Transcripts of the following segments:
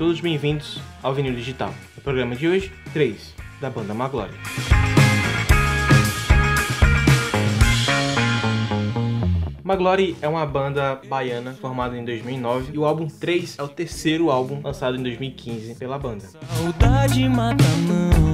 todos bem-vindos ao Vinil Digital. No programa de hoje, 3, da banda Maglory. Maglory é uma banda baiana formada em 2009 e o álbum 3 é o terceiro álbum lançado em 2015 pela banda. Saudade mata não,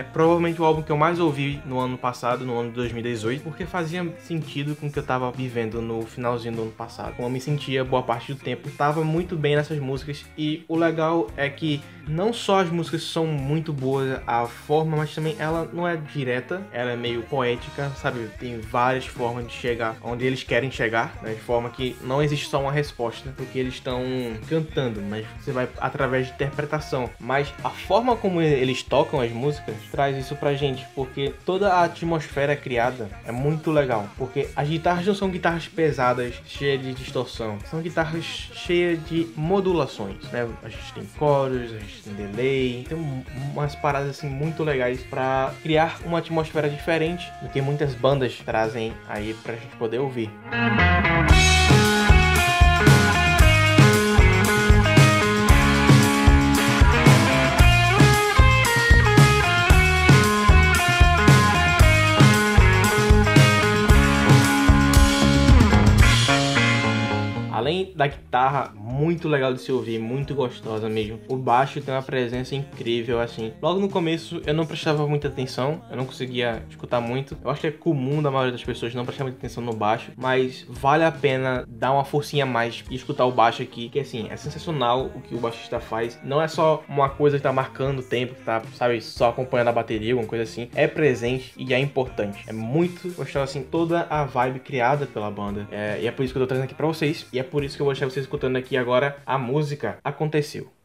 É provavelmente o álbum que eu mais ouvi no ano passado, no ano de 2018, porque fazia sentido com o que eu tava vivendo no finalzinho do ano passado. Como eu me sentia boa parte do tempo, tava muito bem nessas músicas e o legal é que não só as músicas são muito boas, a forma, mas também ela não é direta, ela é meio poética, sabe? Tem várias formas de chegar onde eles querem chegar, né? de forma que não existe só uma resposta, porque eles estão cantando, mas você vai através de interpretação. Mas a forma como eles tocam as músicas traz isso pra gente, porque toda a atmosfera criada é muito legal, porque as guitarras não são guitarras pesadas, cheias de distorção, são guitarras cheias de modulações, né? A gente tem coros, a gente tem delay, tem um- umas paradas assim muito legais pra criar uma atmosfera diferente do que muitas bandas trazem aí pra gente poder ouvir. Além da guitarra muito legal de se ouvir, muito gostosa mesmo, o baixo tem uma presença incrível assim. Logo no começo eu não prestava muita atenção, eu não conseguia escutar muito. Eu acho que é comum da maioria das pessoas não prestar muita atenção no baixo, mas vale a pena dar uma forcinha a mais e escutar o baixo aqui, que assim, é sensacional o que o baixista faz. Não é só uma coisa que tá marcando o tempo, que tá, sabe, só acompanhando a bateria, alguma coisa assim. É presente e é importante. É muito gostoso assim toda a vibe criada pela banda. É, e é por isso que eu tô trazendo aqui pra vocês. E é por isso que eu vou deixar vocês escutando aqui agora a música Aconteceu.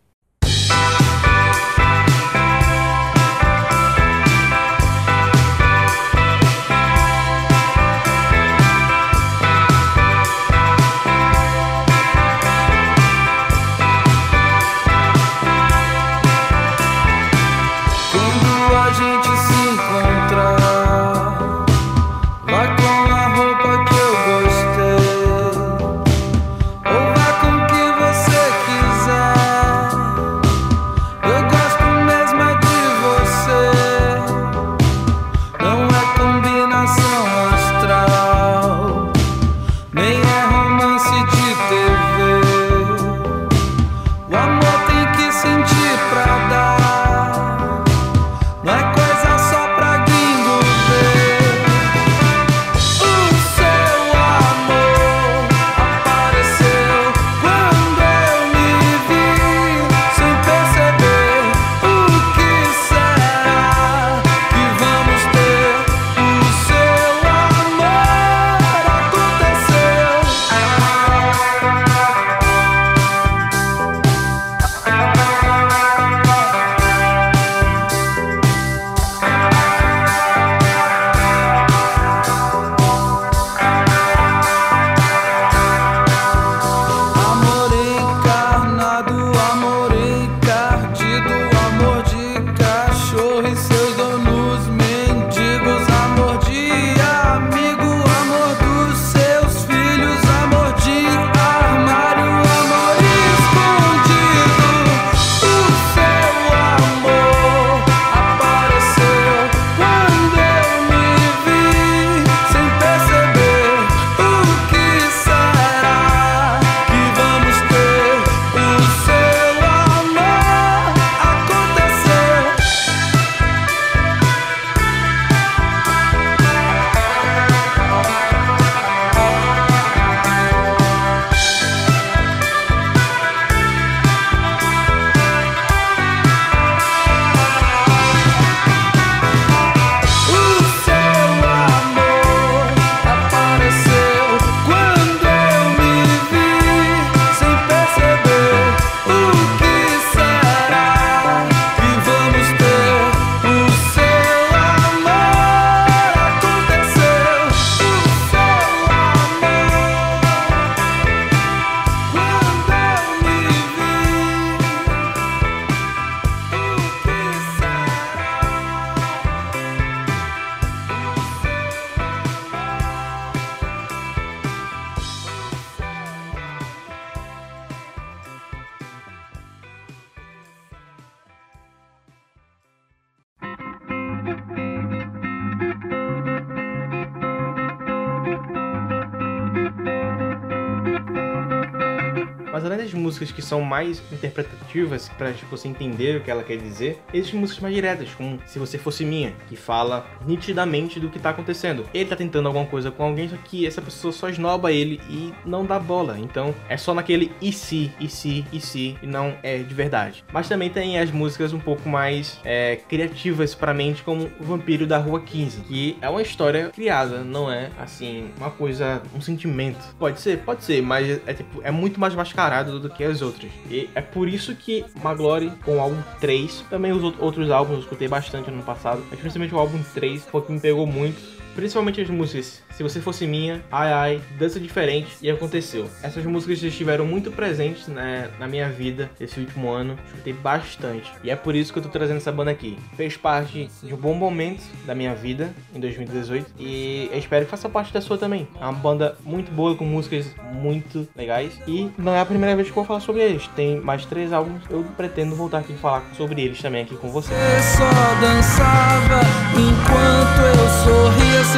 Mas além das músicas que são mais interpretativas para tipo, você entender o que ela quer dizer, existem músicas mais diretas, como Se Você Fosse Minha, que fala nitidamente do que tá acontecendo. Ele tá tentando alguma coisa com alguém, só que essa pessoa só esnoba ele e não dá bola. Então é só naquele e se, e se, e se, e não é de verdade. Mas também tem as músicas um pouco mais é, criativas pra mente, como O Vampiro da Rua 15, que é uma história criada, não é assim, uma coisa, um sentimento. Pode ser, pode ser, mas é, tipo, é muito mais mascarado do que as outras. E é por isso que Maglory, com o álbum 3, também os outros álbuns eu escutei bastante no passado, mas principalmente o álbum 3 foi o que me pegou muito principalmente as músicas Se Você Fosse Minha, Ai Ai, Dança Diferente e Aconteceu. Essas músicas estiveram muito presentes né, na minha vida esse último ano, escutei bastante. E é por isso que eu tô trazendo essa banda aqui. Fez parte de um bom momento da minha vida em 2018 e eu espero que faça parte da sua também. É uma banda muito boa, com músicas muito legais e não é a primeira vez que eu vou falar sobre eles. Tem mais três álbuns, eu pretendo voltar aqui e falar sobre eles também aqui com você. Eu só dançava enquanto eu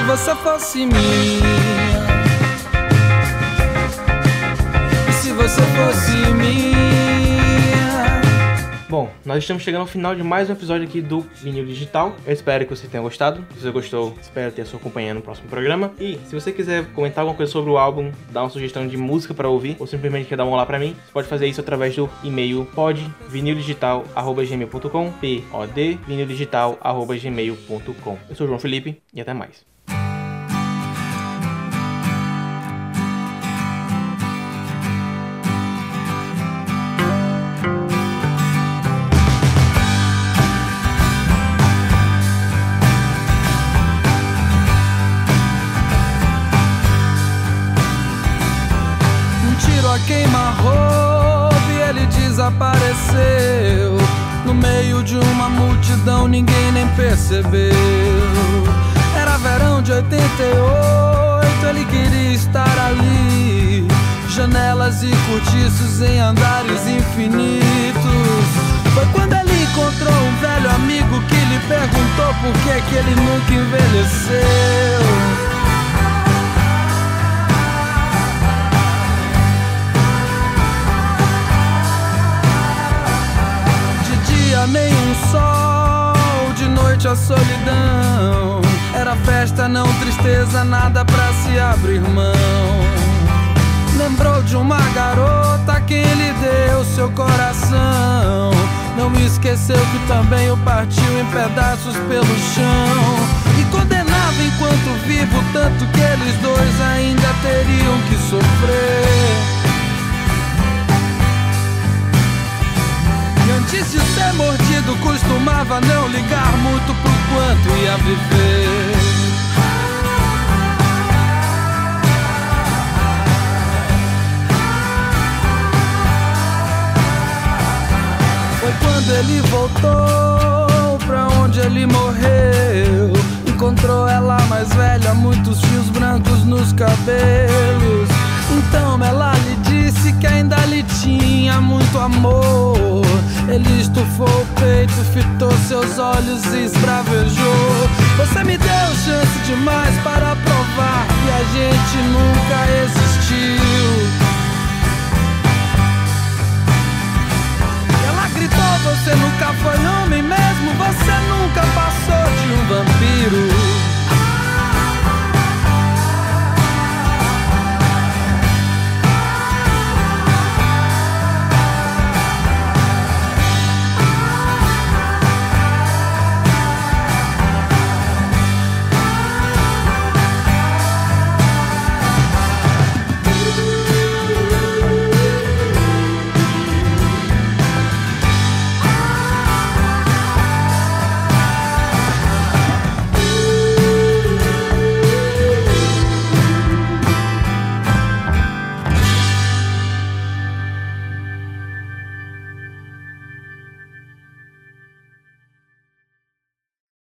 você fosse minha. E se você fosse minha. Bom, nós estamos chegando ao final de mais um episódio aqui do Vinil Digital. Eu espero que você tenha gostado. Se você gostou, espero ter a sua companhia no próximo programa. E se você quiser comentar alguma coisa sobre o álbum, dar uma sugestão de música para ouvir, ou simplesmente quer dar um olá para mim, você pode fazer isso através do e-mail podvinildigital.gmail.com P-O-D vinildigital.gmail.com Eu sou o João Felipe e até mais. No meio de uma multidão, ninguém nem percebeu. Era verão de 88, ele queria estar ali. Janelas e cortiços em andares infinitos. Foi quando ele encontrou um velho amigo que lhe perguntou por que, que ele nunca envelheceu. Tristeza, nada pra se abrir mão. Lembrou de uma garota a quem ele deu seu coração. Não esqueceu que também o partiu em pedaços pelo chão. E condenava enquanto vivo, tanto que eles dois ainda teriam que sofrer. Antes de ser mordido, costumava não ligar muito pro quanto ia viver. Quando ele voltou pra onde ele morreu. Encontrou ela mais velha, muitos fios brancos nos cabelos. Então ela lhe disse que ainda lhe tinha muito amor. Ele estufou o peito, fitou seus olhos e esbravejou. Você me deu chance demais para provar